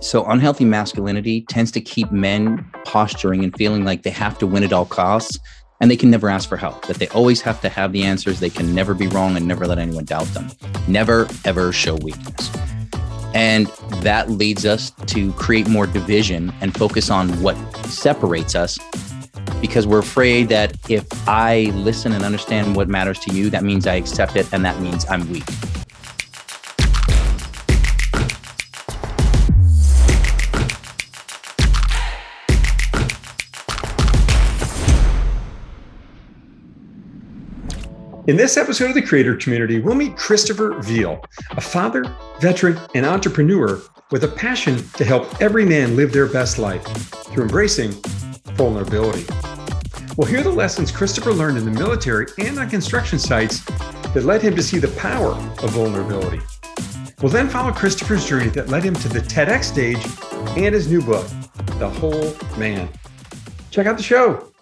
So, unhealthy masculinity tends to keep men posturing and feeling like they have to win at all costs and they can never ask for help, that they always have to have the answers. They can never be wrong and never let anyone doubt them. Never, ever show weakness. And that leads us to create more division and focus on what separates us because we're afraid that if I listen and understand what matters to you, that means I accept it and that means I'm weak. In this episode of the Creator Community, we'll meet Christopher Veal, a father, veteran, and entrepreneur with a passion to help every man live their best life through embracing vulnerability. We'll hear the lessons Christopher learned in the military and on construction sites that led him to see the power of vulnerability. We'll then follow Christopher's journey that led him to the TEDx stage and his new book, The Whole Man. Check out the show.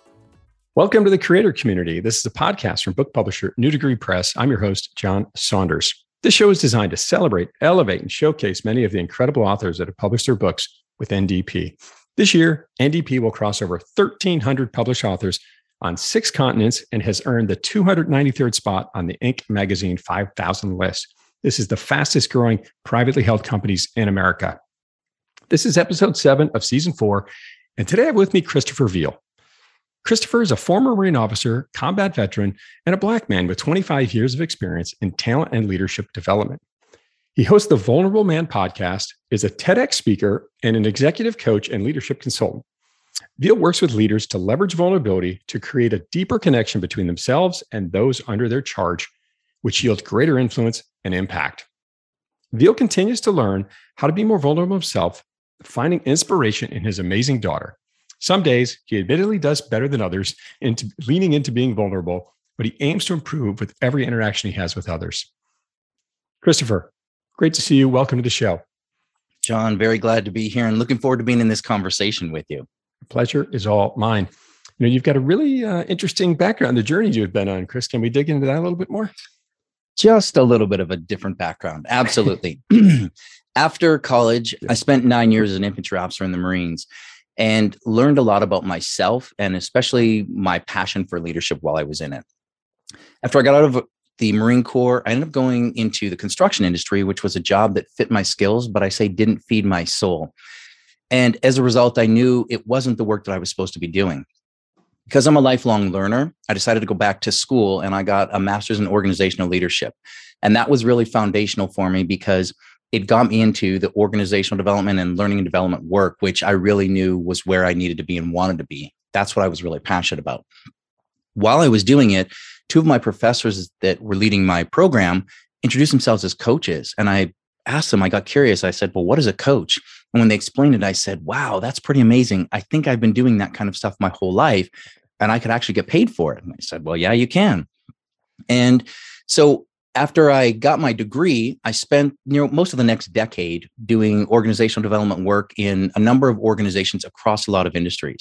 Welcome to the Creator Community. This is a podcast from book publisher New Degree Press. I'm your host, John Saunders. This show is designed to celebrate, elevate, and showcase many of the incredible authors that have published their books with NDP. This year, NDP will cross over 1,300 published authors on six continents and has earned the 293rd spot on the Inc. magazine 5,000 list. This is the fastest growing privately held companies in America. This is episode seven of season four. And today I have with me Christopher Veal. Christopher is a former Marine officer, combat veteran, and a Black man with 25 years of experience in talent and leadership development. He hosts the Vulnerable Man podcast, is a TEDx speaker, and an executive coach and leadership consultant. Veal works with leaders to leverage vulnerability to create a deeper connection between themselves and those under their charge, which yields greater influence and impact. Veal continues to learn how to be more vulnerable himself, finding inspiration in his amazing daughter. Some days he admittedly does better than others into leaning into being vulnerable, but he aims to improve with every interaction he has with others. Christopher, great to see you. Welcome to the show. John, very glad to be here and looking forward to being in this conversation with you. Pleasure is all mine. You know, you've got a really uh, interesting background, the journey you've been on, Chris. Can we dig into that a little bit more? Just a little bit of a different background. Absolutely. After college, I spent nine years as an infantry officer in the Marines and learned a lot about myself and especially my passion for leadership while I was in it. After I got out of the Marine Corps, I ended up going into the construction industry, which was a job that fit my skills, but I say didn't feed my soul. And as a result, I knew it wasn't the work that I was supposed to be doing. Because I'm a lifelong learner, I decided to go back to school and I got a master's in organizational leadership. And that was really foundational for me because it got me into the organizational development and learning and development work, which I really knew was where I needed to be and wanted to be. That's what I was really passionate about. While I was doing it, two of my professors that were leading my program introduced themselves as coaches. And I asked them, I got curious. I said, Well, what is a coach? And when they explained it, I said, Wow, that's pretty amazing. I think I've been doing that kind of stuff my whole life and I could actually get paid for it. And I said, Well, yeah, you can. And so after I got my degree, I spent you know most of the next decade doing organizational development work in a number of organizations across a lot of industries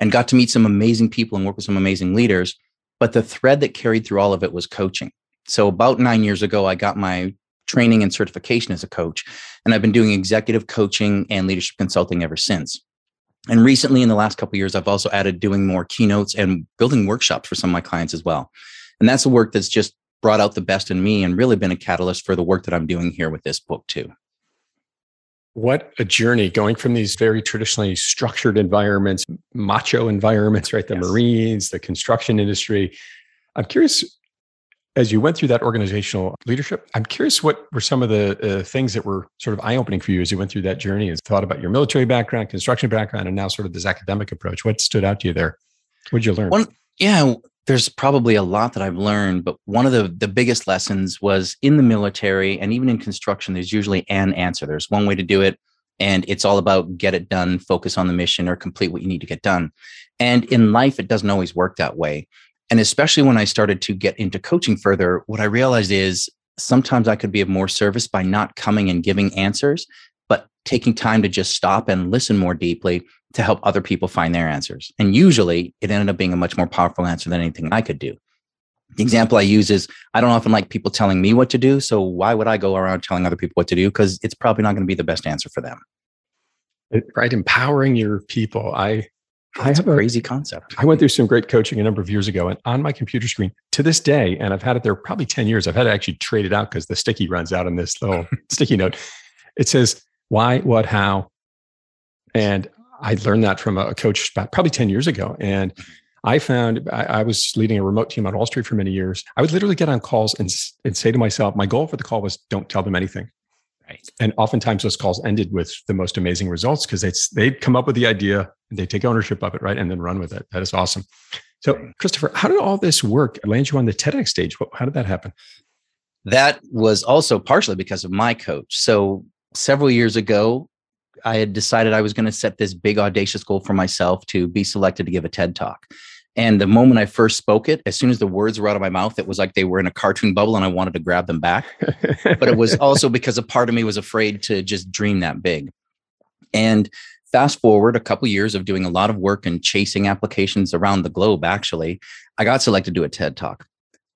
and got to meet some amazing people and work with some amazing leaders. But the thread that carried through all of it was coaching. So about nine years ago, I got my training and certification as a coach, and I've been doing executive coaching and leadership consulting ever since. And recently, in the last couple years, I've also added doing more keynotes and building workshops for some of my clients as well. And that's the work that's just brought out the best in me and really been a catalyst for the work that I'm doing here with this book too. What a journey going from these very traditionally structured environments, macho environments, right? The yes. Marines, the construction industry. I'm curious, as you went through that organizational leadership, I'm curious what were some of the uh, things that were sort of eye opening for you as you went through that journey and thought about your military background, construction background, and now sort of this academic approach. What stood out to you there? What did you learn? One, yeah, there's probably a lot that I've learned, but one of the the biggest lessons was in the military and even in construction. There's usually an answer. There's one way to do it, and it's all about get it done, focus on the mission, or complete what you need to get done. And in life, it doesn't always work that way. And especially when I started to get into coaching further, what I realized is sometimes I could be of more service by not coming and giving answers, taking time to just stop and listen more deeply to help other people find their answers. And usually it ended up being a much more powerful answer than anything I could do. The example I use is I don't often like people telling me what to do. So why would I go around telling other people what to do? Because it's probably not going to be the best answer for them. Uh, right empowering your people i I have a crazy concept. I went through some great coaching a number of years ago, and on my computer screen to this day, and I've had it there probably 10 years, I've had to actually trade it out because the sticky runs out on this little sticky note. It says why, what, how. And I learned that from a coach about probably 10 years ago. And mm-hmm. I found I, I, was leading a remote team on Wall Street for many years. I would literally get on calls and, and say to myself, my goal for the call was don't tell them anything. Right. And oftentimes those calls ended with the most amazing results because they'd, they'd come up with the idea and they take ownership of it, right? And then run with it. That is awesome. So, Christopher, how did all this work? Land you on the TEDx stage? How did that happen? That was also partially because of my coach. So, several years ago, I had decided I was going to set this big audacious goal for myself to be selected to give a TED talk. And the moment I first spoke it, as soon as the words were out of my mouth, it was like they were in a cartoon bubble and I wanted to grab them back. but it was also because a part of me was afraid to just dream that big. And fast forward a couple years of doing a lot of work and chasing applications around the globe, actually, I got selected to do a TED talk.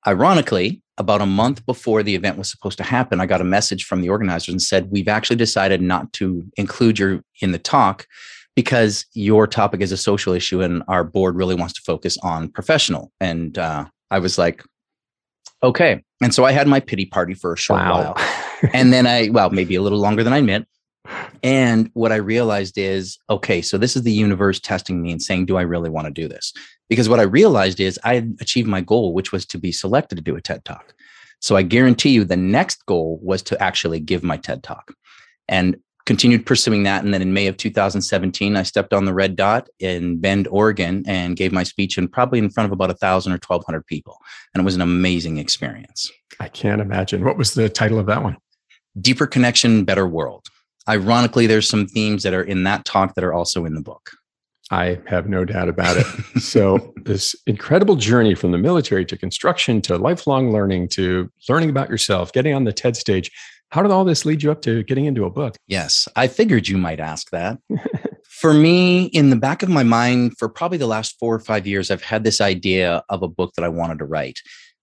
Ironically, about a month before the event was supposed to happen, I got a message from the organizers and said, We've actually decided not to include you in the talk because your topic is a social issue and our board really wants to focus on professional. And uh, I was like, okay. And so I had my pity party for a short wow. while. and then I, well, maybe a little longer than I meant. And what I realized is, okay, so this is the universe testing me and saying, do I really want to do this? Because what I realized is I had achieved my goal, which was to be selected to do a TED Talk. So I guarantee you the next goal was to actually give my TED Talk. And continued pursuing that. And then in May of 2017, I stepped on the red dot in Bend, Oregon, and gave my speech and probably in front of about a thousand or 1200 people. And it was an amazing experience. I can't imagine. What was the title of that one? Deeper Connection, Better World. Ironically, there's some themes that are in that talk that are also in the book. I have no doubt about it. so, this incredible journey from the military to construction to lifelong learning to learning about yourself, getting on the TED stage, how did all this lead you up to getting into a book? Yes, I figured you might ask that. for me, in the back of my mind, for probably the last four or five years, I've had this idea of a book that I wanted to write.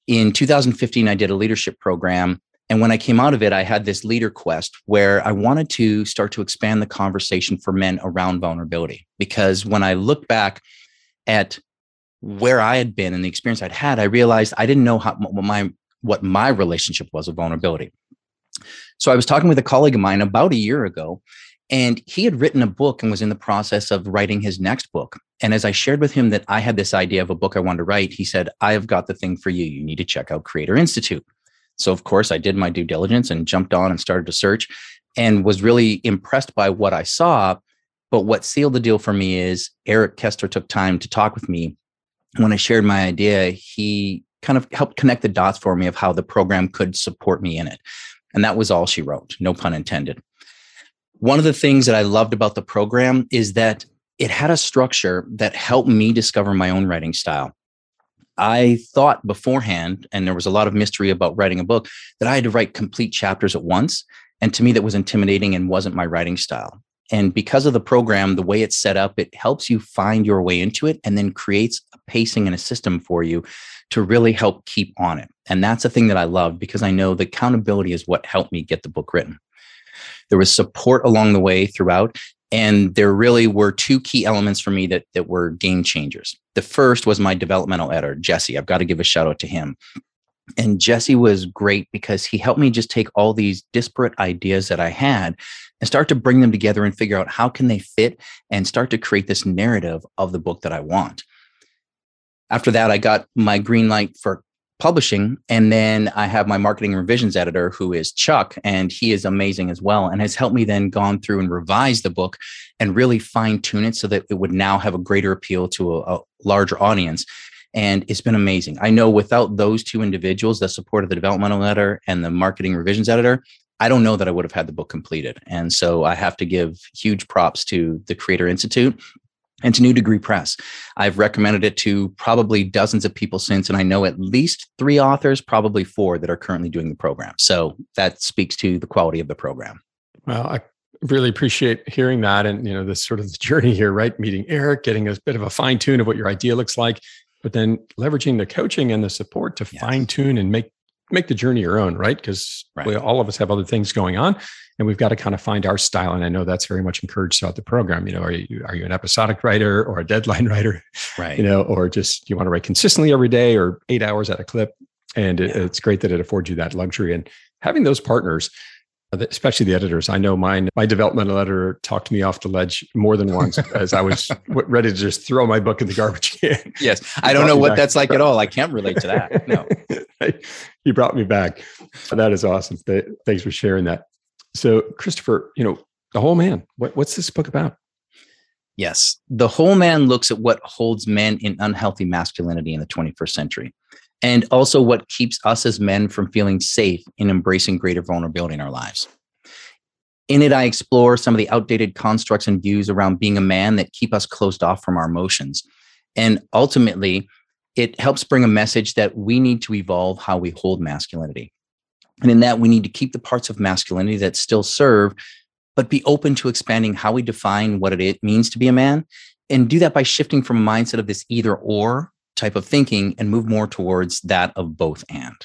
In 2015, I did a leadership program. And when I came out of it, I had this leader quest where I wanted to start to expand the conversation for men around vulnerability. Because when I look back at where I had been and the experience I'd had, I realized I didn't know how my what my relationship was with vulnerability. So I was talking with a colleague of mine about a year ago, and he had written a book and was in the process of writing his next book. And as I shared with him that I had this idea of a book I wanted to write, he said, I have got the thing for you. You need to check out Creator Institute. So, of course, I did my due diligence and jumped on and started to search and was really impressed by what I saw. But what sealed the deal for me is Eric Koester took time to talk with me. When I shared my idea, he kind of helped connect the dots for me of how the program could support me in it. And that was all she wrote, no pun intended. One of the things that I loved about the program is that it had a structure that helped me discover my own writing style. I thought beforehand, and there was a lot of mystery about writing a book, that I had to write complete chapters at once. And to me, that was intimidating and wasn't my writing style. And because of the program, the way it's set up, it helps you find your way into it and then creates a pacing and a system for you to really help keep on it. And that's the thing that I love because I know the accountability is what helped me get the book written. There was support along the way throughout. And there really were two key elements for me that, that were game changers. The first was my developmental editor, Jesse. I've got to give a shout out to him. And Jesse was great because he helped me just take all these disparate ideas that I had and start to bring them together and figure out how can they fit and start to create this narrative of the book that I want. After that, I got my green light for publishing. And then I have my marketing revisions editor, who is Chuck, and he is amazing as well, and has helped me then gone through and revise the book and really fine tune it so that it would now have a greater appeal to a, a larger audience. And it's been amazing. I know without those two individuals, the support of the developmental editor and the marketing revisions editor, I don't know that I would have had the book completed. And so I have to give huge props to the Creator Institute and to New Degree Press. I've recommended it to probably dozens of people since, and I know at least three authors, probably four, that are currently doing the program. So that speaks to the quality of the program. Well, I really appreciate hearing that, and you know, this sort of the journey here, right? Meeting Eric, getting a bit of a fine tune of what your idea looks like, but then leveraging the coaching and the support to yes. fine tune and make make the journey your own, right? Because right. all of us have other things going on, and we've got to kind of find our style. And I know that's very much encouraged throughout the program. You know, are you are you an episodic writer or a deadline writer, right? You know, or just you want to write consistently every day or eight hours at a clip. And it, yeah. it's great that it affords you that luxury. And having those partners, uh, especially the editors. I know mine, my developmental editor talked me off the ledge more than once as I was ready to just throw my book in the garbage can. Yes. I don't know what that's like at all. I can't relate to that. No. you brought me back. That is awesome. Thanks for sharing that. So, Christopher, you know, the whole man, what, what's this book about? Yes. The whole man looks at what holds men in unhealthy masculinity in the 21st century and also what keeps us as men from feeling safe in embracing greater vulnerability in our lives. In it, I explore some of the outdated constructs and views around being a man that keep us closed off from our emotions. And ultimately, it helps bring a message that we need to evolve how we hold masculinity. And in that, we need to keep the parts of masculinity that still serve, but be open to expanding how we define what it means to be a man. And do that by shifting from a mindset of this either or type of thinking and move more towards that of both and.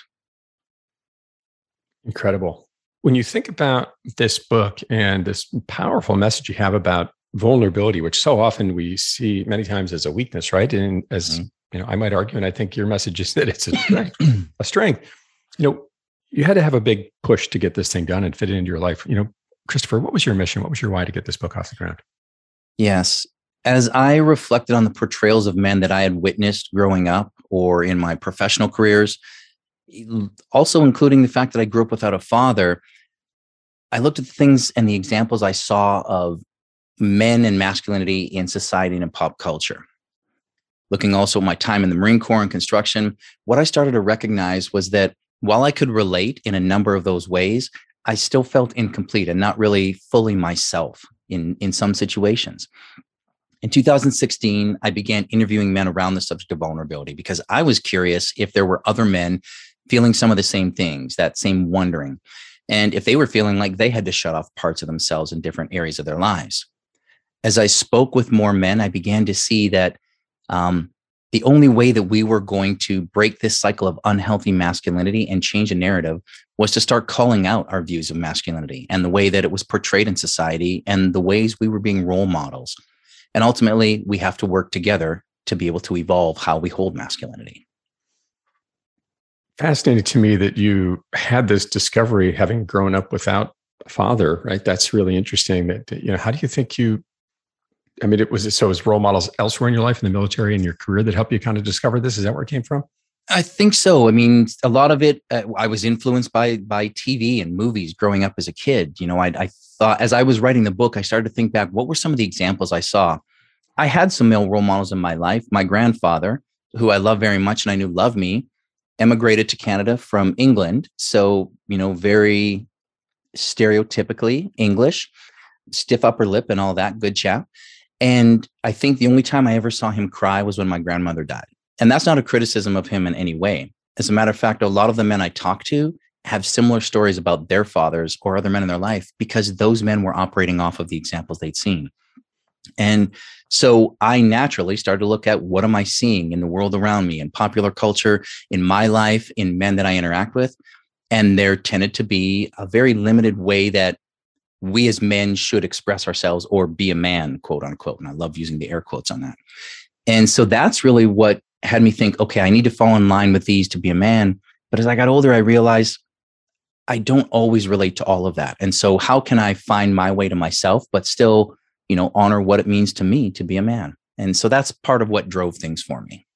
Incredible. When you think about this book and this powerful message you have about vulnerability, which so often we see many times as a weakness, right? And as mm-hmm. you know, I might argue, and I think your message is that it's a strength, a strength. You know, you had to have a big push to get this thing done and fit it into your life. You know, Christopher, what was your mission? What was your why to get this book off the ground? Yes as I reflected on the portrayals of men that I had witnessed growing up or in my professional careers, also including the fact that I grew up without a father, I looked at the things and the examples I saw of men and masculinity in society and in pop culture. Looking also at my time in the Marine Corps and construction, what I started to recognize was that while I could relate in a number of those ways, I still felt incomplete and not really fully myself in, in some situations. In 2016, I began interviewing men around the subject of vulnerability because I was curious if there were other men feeling some of the same things, that same wondering, and if they were feeling like they had to shut off parts of themselves in different areas of their lives. As I spoke with more men, I began to see that um, the only way that we were going to break this cycle of unhealthy masculinity and change a narrative was to start calling out our views of masculinity and the way that it was portrayed in society and the ways we were being role models and ultimately, we have to work together to be able to evolve how we hold masculinity. Fascinating to me that you had this discovery having grown up without a father, right? That's really interesting. That, you know, how do you think you I mean, it was so as role models elsewhere in your life in the military and your career that helped you kind of discover this. Is that where it came from? I think so. I mean, a lot of it, uh, I was influenced by by TV and movies growing up as a kid. You know, I, I thought as I was writing the book, I started to think back, what were some of the examples I saw? I had some male role models in my life. My grandfather, who I love very much and I knew loved me, emigrated to Canada from England. So, you know, very stereotypically English, stiff upper lip and all that good chap. And I think the only time I ever saw him cry was when my grandmother died. And that's not a criticism of him in any way. As a matter of fact, a lot of the men I talk to have similar stories about their fathers or other men in their life because those men were operating off of the examples they'd seen. And so I naturally started to look at what am I seeing in the world around me, in popular culture, in my life, in men that I interact with. And there tended to be a very limited way that we as men should express ourselves or be a man, quote unquote. And I love using the air quotes on that. And so that's really what had me think, okay, I need to fall in line with these to be a man. But as I got older, I realized I don't always relate to all of that. And so how can I find my way to myself, but still, you know, honor what it means to me to be a man? And so that's part of what drove things for me.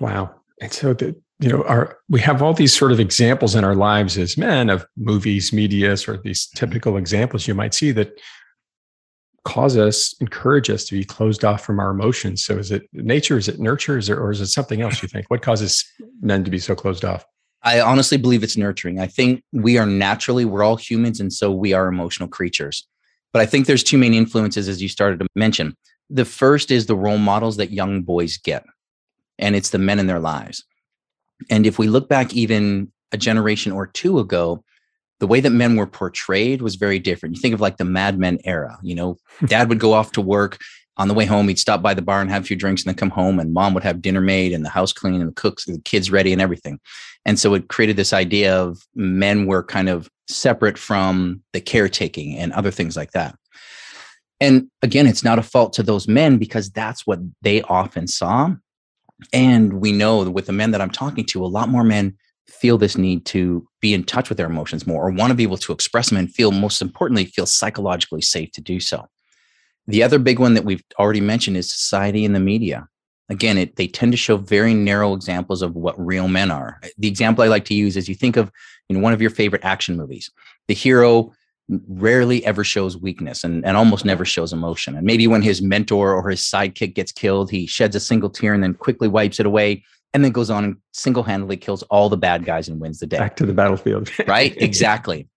Wow. And so the, you know, our we have all these sort of examples in our lives as men of movies, media, sort of these typical examples you might see that cause us, encourage us to be closed off from our emotions. So is it nature? Is it nurture? Is it, or is it something else you think? What causes men to be so closed off? I honestly believe it's nurturing. I think we are naturally, we're all humans, and so we are emotional creatures. But I think there's two main influences, as you started to mention. The first is the role models that young boys get, and it's the men in their lives. And if we look back even a generation or two ago, the way that men were portrayed was very different. You think of like the Mad Men era, you know, dad would go off to work, on the way home, he'd stop by the bar and have a few drinks and then come home and mom would have dinner made and the house clean and the cooks, the kids ready and everything. And so it created this idea of men were kind of separate from the caretaking and other things like that. And again, it's not a fault to those men because that's what they often saw. And we know with the men that I'm talking to, a lot more men feel this need to be in touch with their emotions more or want to be able to express them and feel, most importantly, feel psychologically safe to do so. The other big one that we've already mentioned is society and the media. Again, it, they tend to show very narrow examples of what real men are. The example I like to use is you think of you know, one of your favorite action movies. The hero rarely ever shows weakness and, and almost never shows emotion. And maybe when his mentor or his sidekick gets killed, he sheds a single tear and then quickly wipes it away and then goes on and single-handedly kills all the bad guys and wins the day. Back to the battlefield. right? Exactly.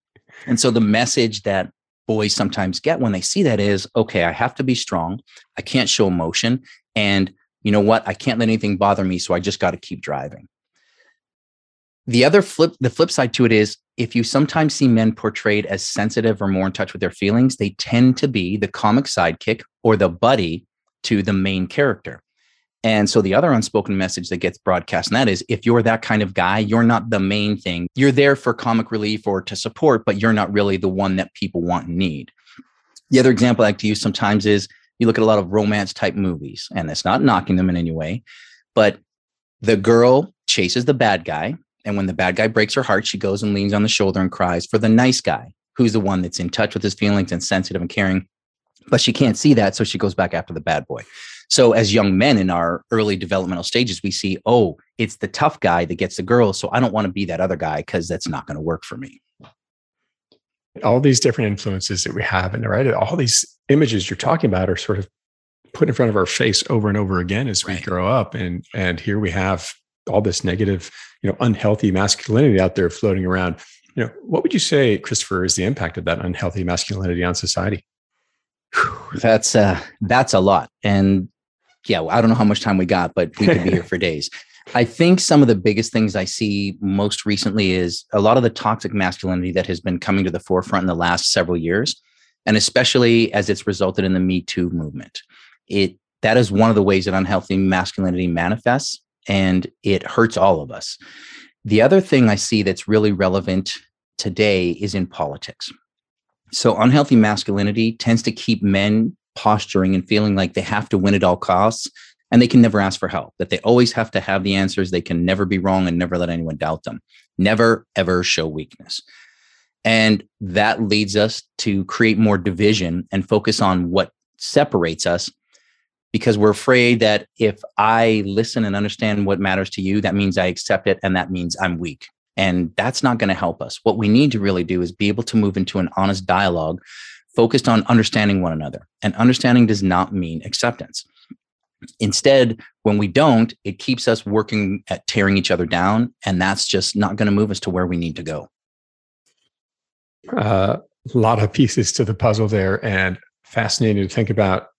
And so the message that boys sometimes get when they see that is, okay, I have to be strong. I can't show emotion. And you know what? I can't let anything bother me. So I just got to keep driving. The other flip, the flip side to it is if you sometimes see men portrayed as sensitive or more in touch with their feelings, they tend to be the comic sidekick or the buddy to the main character. And so the other unspoken message that gets broadcast in that is if you're that kind of guy, you're not the main thing. You're there for comic relief or to support, but you're not really the one that people want and need. The other example I like to use sometimes is you look at a lot of romance type movies, and it's not knocking them in any way, but the girl chases the bad guy and when the bad guy breaks her heart, she goes and leans on the shoulder and cries for the nice guy, who's the one that's in touch with his feelings and sensitive and caring. But she can't see that. So she goes back after the bad boy. So, as young men in our early developmental stages, we see, oh, it's the tough guy that gets the girl. So I don't want to be that other guy because that's not going to work for me. All these different influences that we have, and right, all these images you're talking about are sort of put in front of our face over and over again as we right. grow up. And and here we have all this negative, you know, unhealthy masculinity out there floating around. You know, what would you say, Christopher, is the impact of that unhealthy masculinity on society? That's uh that's a lot. And yeah, I don't know how much time we got, but we could be here for days. I think some of the biggest things I see most recently is a lot of the toxic masculinity that has been coming to the forefront in the last several years, and especially as it's resulted in the Me Too movement. It that is one of the ways that unhealthy masculinity manifests and it hurts all of us. The other thing I see that's really relevant today is in politics. So, unhealthy masculinity tends to keep men posturing and feeling like they have to win at all costs and they can never ask for help, that they always have to have the answers. They can never be wrong and never let anyone doubt them. Never, ever show weakness. And that leads us to create more division and focus on what separates us because we're afraid that if I listen and understand what matters to you, that means I accept it and that means I'm weak. And that's not going to help us. What we need to really do is be able to move into an honest dialogue focused on understanding one another. And understanding does not mean acceptance. Instead, when we don't, it keeps us working at tearing each other down. And that's just not going to move us to where we need to go. Uh, a lot of pieces to the puzzle there and fascinating to think about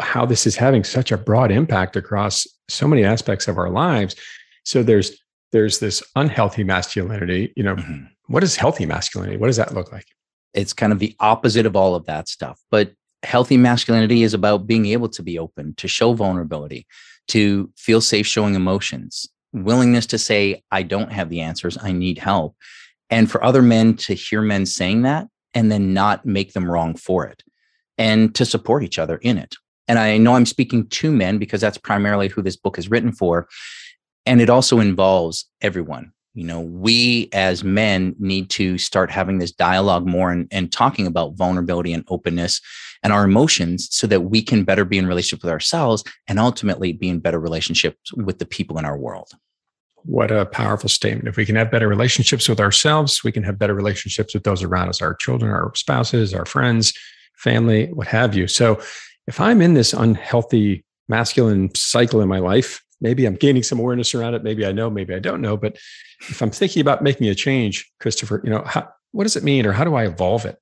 how this is having such a broad impact across so many aspects of our lives. So there's there's this unhealthy masculinity. You know, mm-hmm. what is healthy masculinity? What does that look like? It's kind of the opposite of all of that stuff. But healthy masculinity is about being able to be open, to show vulnerability, to feel safe showing emotions, willingness to say, I don't have the answers, I need help. And for other men to hear men saying that and then not make them wrong for it and to support each other in it. And I know I'm speaking to men because that's primarily who this book is written for. And it also involves everyone. You know, we as men need to start having this dialogue more and, and talking about vulnerability and openness and our emotions so that we can better be in relationship with ourselves and ultimately be in better relationships with the people in our world. What a powerful statement. If we can have better relationships with ourselves, we can have better relationships with those around us, our children, our spouses, our friends, family, what have you. So if I'm in this unhealthy masculine cycle in my life, maybe I'm gaining some awareness around it. Maybe I know, maybe I don't know. But if I'm thinking about making a change, Christopher, you know, how, what does it mean or how do I evolve it?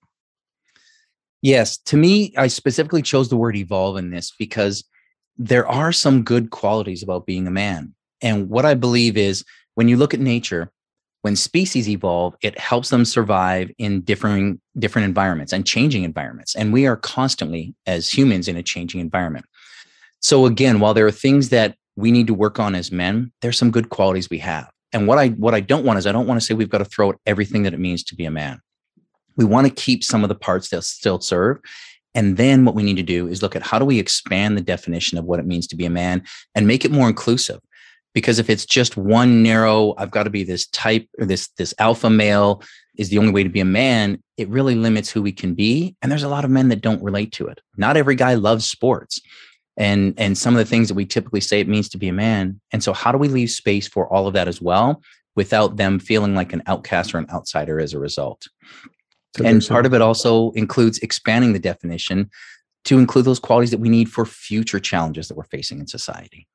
Yes. To me, I specifically chose the word evolve in this because there are some good qualities about being a man. And what I believe is when you look at nature, when species evolve, it helps them survive in different different environments and changing environments. And we are constantly, as humans, in a changing environment. So again, while there are things that we need to work on as men, there's some good qualities we have. And what I what I don't want is I don't want to say we've got to throw out everything that it means to be a man. We want to keep some of the parts that still serve. And then what we need to do is look at how do we expand the definition of what it means to be a man and make it more inclusive. Because if it's just one narrow, I've got to be this type or this this alpha male is the only way to be a man, it really limits who we can be. And there's a lot of men that don't relate to it. Not every guy loves sports and and some of the things that we typically say it means to be a man and so how do we leave space for all of that as well without them feeling like an outcast or an outsider as a result and part of it also includes expanding the definition to include those qualities that we need for future challenges that we're facing in society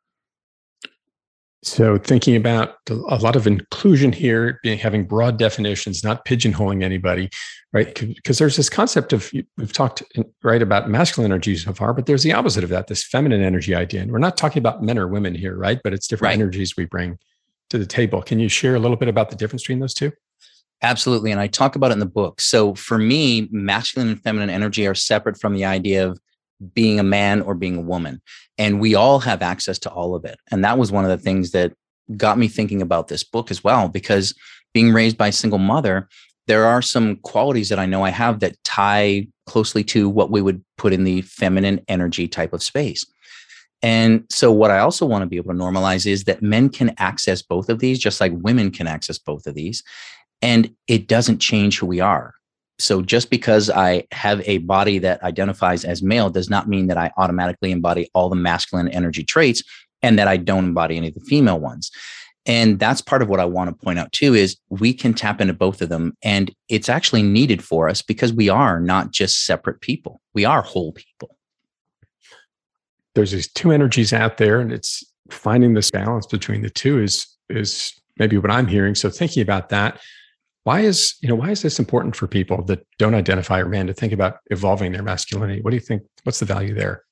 so thinking about a lot of inclusion here, being having broad definitions, not pigeonholing anybody, right? Because there's this concept of we've talked right about masculine energy so far, but there's the opposite of that, this feminine energy idea. And we're not talking about men or women here, right? But it's different right. energies we bring to the table. Can you share a little bit about the difference between those two? Absolutely. And I talk about it in the book. So for me, masculine and feminine energy are separate from the idea of being a man or being a woman. And we all have access to all of it. And that was one of the things that got me thinking about this book as well, because being raised by a single mother, there are some qualities that I know I have that tie closely to what we would put in the feminine energy type of space. And so, what I also want to be able to normalize is that men can access both of these, just like women can access both of these. And it doesn't change who we are. So just because I have a body that identifies as male does not mean that I automatically embody all the masculine energy traits and that I don't embody any of the female ones. And that's part of what I want to point out too is we can tap into both of them and it's actually needed for us because we are not just separate people. We are whole people. There's these two energies out there and it's finding this balance between the two is is maybe what I'm hearing. So thinking about that, why is you know why is this important for people that don't identify a man to think about evolving their masculinity? What do you think what's the value there?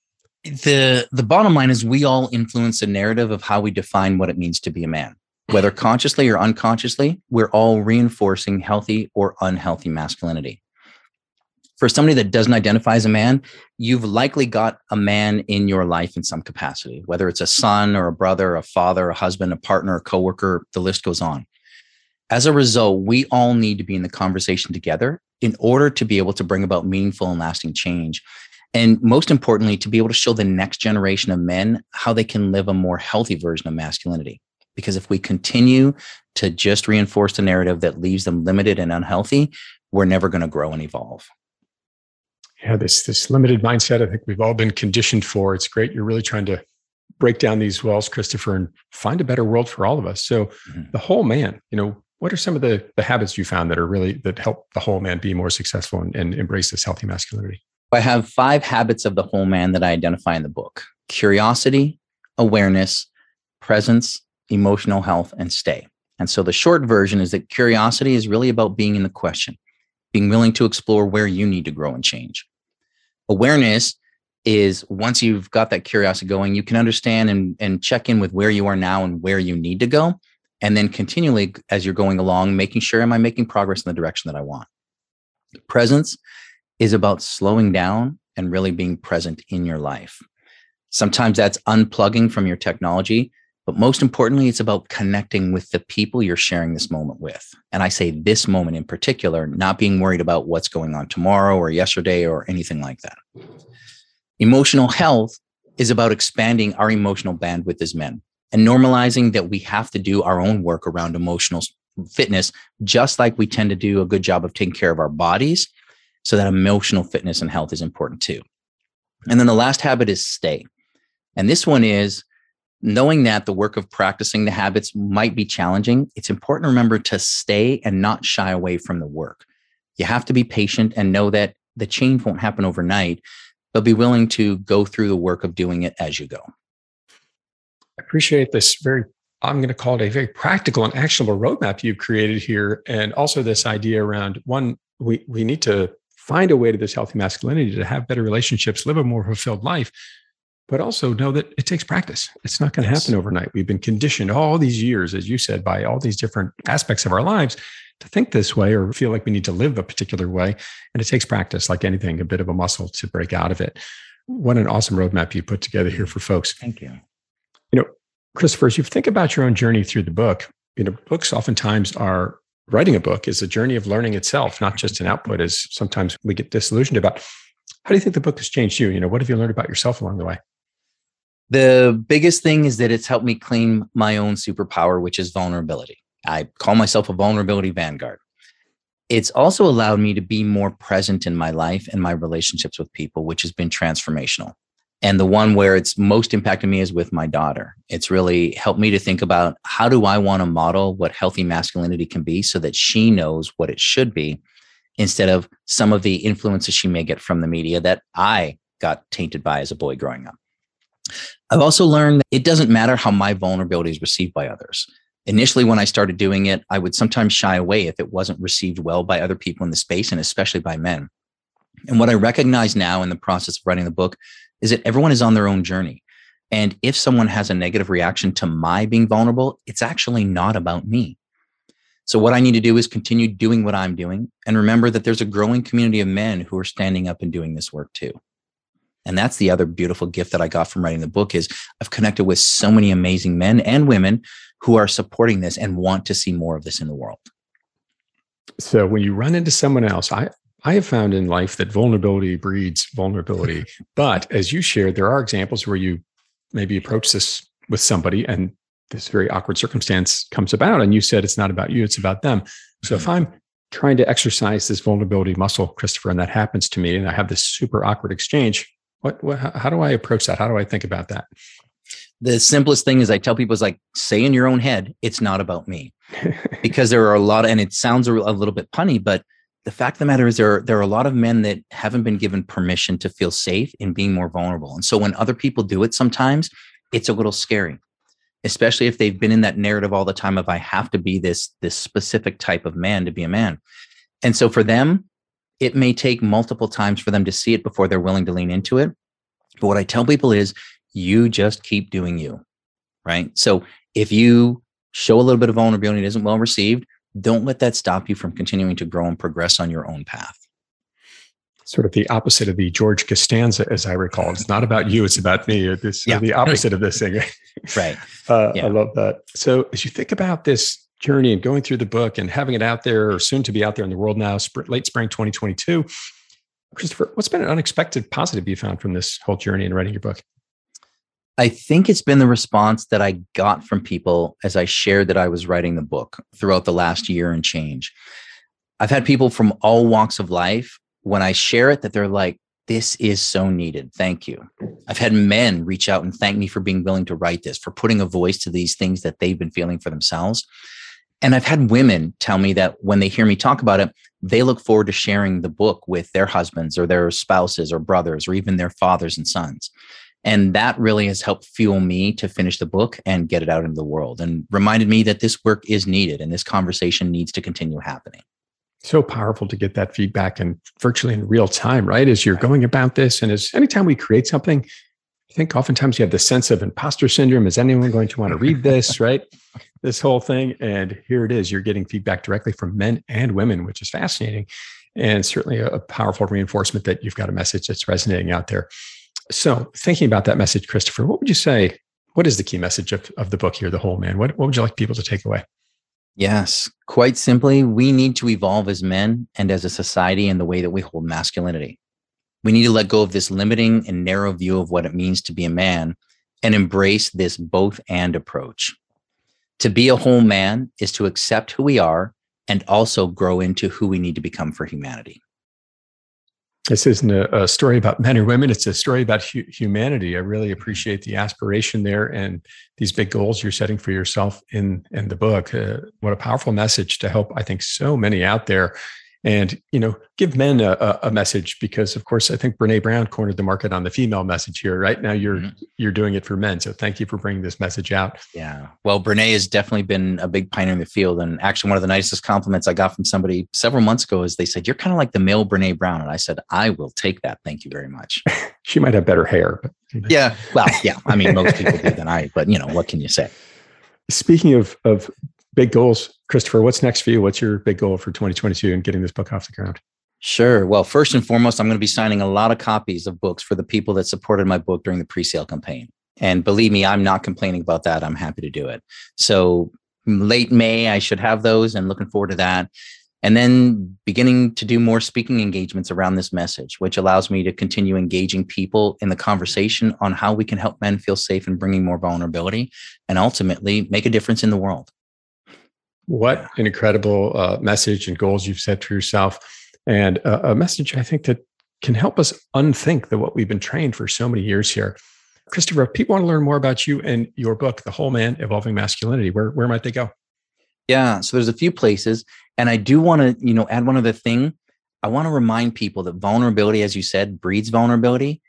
The the bottom line is we all influence the narrative of how we define what it means to be a man. Whether consciously or unconsciously we're all reinforcing healthy or unhealthy masculinity. For somebody that doesn't identify as a man you've likely got a man in your life in some capacity whether it's a son or a brother a father a husband a partner a coworker the list goes on as a result, we all need to be in the conversation together in order to be able to bring about meaningful and lasting change. And most importantly, to be able to show the next generation of men how they can live a more healthy version of masculinity. Because if we continue to just reinforce the narrative that leaves them limited and unhealthy, we're never going to grow and evolve. Yeah, this this limited mindset, I think we've all been conditioned for. It's great. You're really trying to break down these walls, Christopher, and find a better world for all of us. So mm-hmm. the whole man, you know, what are some of the, the habits you found that are really that help the whole man be more successful and, and embrace this healthy masculinity? I have five habits of the whole man that I identify in the book curiosity, awareness, presence, emotional health, and stay. And so the short version is that curiosity is really about being in the question, being willing to explore where you need to grow and change. Awareness is once you've got that curiosity going, you can understand and, and check in with where you are now and where you need to go and then continually as you're going along making sure am i making progress in the direction that i want? Presence is about slowing down and really being present in your life. Sometimes that's unplugging from your technology but most importantly it's about connecting with the people you're sharing this moment with. And i say this moment in particular not being worried about what's going on tomorrow or yesterday or anything like that. Emotional health is about expanding our emotional bandwidth as men and normalizing that we have to do our own work around emotional fitness, just like we tend to do a good job of taking care of our bodies. So that emotional fitness and health is important too. And then the last habit is stay. And this one is knowing that the work of practicing the habits might be challenging. It's important to remember to stay and not shy away from the work. You have to be patient and know that the change won't happen overnight, but be willing to go through the work of doing it as you go appreciate this very I'm going to call it a very practical and actionable roadmap you've created here. And also this idea around one, we, we need to find a way to this healthy masculinity to have better relationships, live a more fulfilled life. but also know that it takes practice. It's not going to yes. happen overnight. We've been conditioned all these years, as you said, by all these different aspects of our lives to think this way or feel like we need to live a particular way. And it takes practice, like anything, a bit of a muscle to break out of it. What an awesome roadmap you put together here for folks. Thank you. Christopher, as you think about your own journey through the book, you know, books oftentimes are writing a book is a journey of learning itself, not just an output, as sometimes we get disillusioned about. How do you think the book has changed you? You know, what have you learned about yourself along the way? The biggest thing is that it's helped me claim my own superpower, which is vulnerability. I call myself a vulnerability vanguard. It's also allowed me to be more present in my life and my relationships with people, which has been transformational. And the one where it's most impacted me is with my daughter. It's really helped me to think about how do I want to model what healthy masculinity can be so that she knows what it should be instead of some of the influences she may get from the media that I got tainted by as a boy growing up. I've also learned that it doesn't matter how my vulnerability is received by others. Initially, when I started doing it, I would sometimes shy away if it wasn't received well by other people in the space and especially by men. And what I recognize now in the process of writing the book is that everyone is on their own journey. And if someone has a negative reaction to my being vulnerable, it's actually not about me. So, what I need to do is continue doing what I'm doing and remember that there's a growing community of men who are standing up and doing this work too and that's the other beautiful gift that i got from writing the book is i've connected with so many amazing men and women who are supporting this and want to see more of this in the world so when you run into someone else i i have found in life that vulnerability breeds vulnerability but as you shared there are examples where you maybe approach this with somebody and this very awkward circumstance comes about and you said it's not about you it's about them so if mm-hmm. i'm trying to exercise this vulnerability muscle christopher and that happens to me and i have this super awkward exchange what, what how do I approach that? How do I think about that? The simplest thing is I tell people is like say in your own head, it's not about me. because there are a lot of, and it sounds a little bit punny, but the fact of the matter is there are, there are a lot of men that haven't been given permission to feel safe in being more vulnerable. And so when other people do it sometimes, it's a little scary, especially if they've been in that narrative all the time of I have to be this this specific type of man to be a man. And so for them, it may take multiple times for them to see it before they're willing to lean into it. But what I tell people is you just keep doing you, right? So if you show a little bit of vulnerability that isn't well received, don't let that stop you from continuing to grow and progress on your own path. Sort of the opposite of the George Costanza, as I recall. It's not about you; it's about me. It's yeah. the opposite of this thing. right. Uh, yeah. I love that. So, as you think about this journey and going through the book and having it out there or soon to be out there in the world now, late spring 2022. Christopher, what's been an unexpected positive you found from this whole journey in writing your book? I think it's been the response that I got from people as I shared that I was writing the book throughout the last year and change. I've had people from all walks of life when I share it that they're like, this is so needed. Thank you. I've had men reach out and thank me for being willing to write this, for putting a voice to these things that they've been feeling for themselves. And I've had women tell me that when they hear me talk about it, they look forward to sharing the book with their husbands or their spouses or brothers or even their fathers and sons. And that really has helped fuel me to finish the book and get it out into the world and reminded me that this work is needed and this conversation needs to continue happening. So powerful to get that feedback and virtually in real time, right? As you're going about this. And as anytime we create something, I think oftentimes you have the sense of imposter syndrome. Is anyone going to want to read this, right? This whole thing. And here it is. You're getting feedback directly from men and women, which is fascinating. And certainly a, powerful reinforcement that you've got a message that's resonating out there. So, thinking about that message, Christopher, what would you say? What is the key message of, of the book here, The Whole Man? What, what would you like people to take away? Yes, quite simply, we need to evolve as men and as a society in the way that we hold masculinity. We need to let go of this limiting and narrow view of what it means to be a man and embrace this both and approach. To be a whole man is to accept who we are and also grow into who we need to become for humanity. This isn't a, a story about men or women. It's a story about hu- humanity. I really appreciate the aspiration there and these big goals you're setting for yourself in, in the book. Uh, what a powerful message to help, I think, so many out there and you know give men a, a, message because of course i think brene brown cornered the market on the female message here right? Now you're mm-hmm. you're doing it for men. So thank you for bringing this message out. Yeah. Well brene has definitely been a big pioneer in the field. And actually one of the nicest compliments i got from somebody several months ago is they said you're kind of like the male brene brown. And i said i will take that. Thank you very much. She might have better hair but yeah. Well yeah. I mean most people do than i but you know what can you say? Speaking of of big goals, Christopher, what's next for you? What's your big goal for 2022 and getting this book off the ground? Sure. Well, first and foremost, I'm going to be signing a lot of copies of books for the people that supported my book during the pre-sale campaign. And believe me, I'm not complaining about that. I'm happy to do it. So late May, I should have those and looking forward to that. And then beginning to do more speaking engagements around this message, which allows me to continue engaging people in the conversation on how we can help men feel safe and bringing more vulnerability and ultimately make a difference in the world. What an incredible uh, message and goals you've set for yourself. And a message I think that can help us unthink the what we've been trained for so many years here. Christopher, if people want to learn more about you and your book, The Whole Man Evolving Masculinity, where, where might they go? Yeah, so there's a few places. And I do want to, you know, add one other thing. I want to remind people that vulnerability, as you said, breeds vulnerability.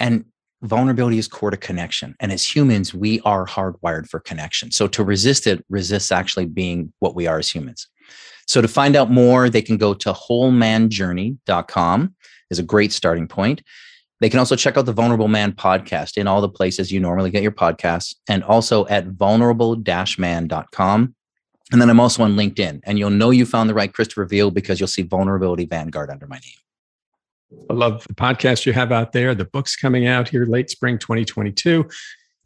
And vulnerability is core to connection. And as humans, we are hardwired for connection. So to resist it resists actually being what we are as humans. So to find out more, they can go to wholemanjourney.com is a great starting point. They can also check out the Vulnerable Man podcast in all the places you normally get your podcasts and also at vulnerable-man.com. And then I'm also on LinkedIn and you'll know you found the right Christopher Veal because you'll see Vulnerability Vanguard under my name. I love the podcast you have out there. The book's coming out here late spring 2022.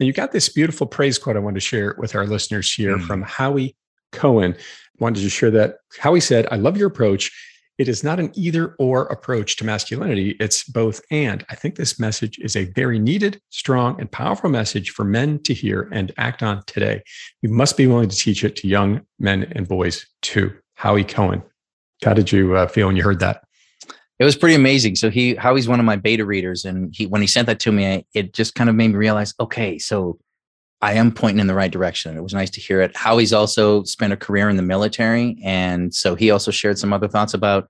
And you got this beautiful praise quote I wanted to share with our listeners here mm. from Howie Cohen. Wanted to share that. Howie said, I love your approach. It is not an either or approach to masculinity, it's both and. I think this message is a very needed, strong, and powerful message for men to hear and act on today. We must be willing to teach it to young men and boys too. Howie Cohen. How did you uh, feel when you heard that? It was pretty amazing. So he, Howie's one of my beta readers, and he, when he sent that to me, it just kind of made me realize, okay, so I am pointing in the right direction. It was nice to hear it. Howie's also spent a career in the military, and so he also shared some other thoughts about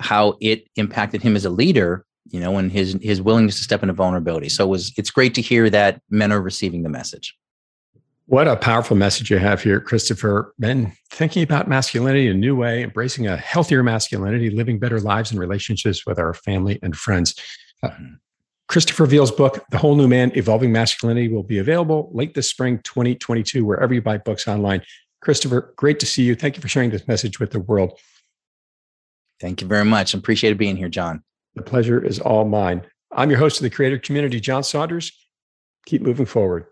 how it impacted him as a leader. You know, and his his willingness to step into vulnerability. So it was it's great to hear that men are receiving the message. What a powerful message you have here, Christopher. Men thinking about masculinity in a new way, embracing a healthier masculinity, living better lives and relationships with our family and friends. Uh, Christopher Veal's book, The Whole New Man Evolving Masculinity, will be available late this spring 2022, wherever you buy books online. Christopher, great to see you. Thank you for sharing this message with the world. Thank you very much. Appreciate it being here, John. The pleasure is all mine. I'm your host of the creator community, John Saunders. Keep moving forward.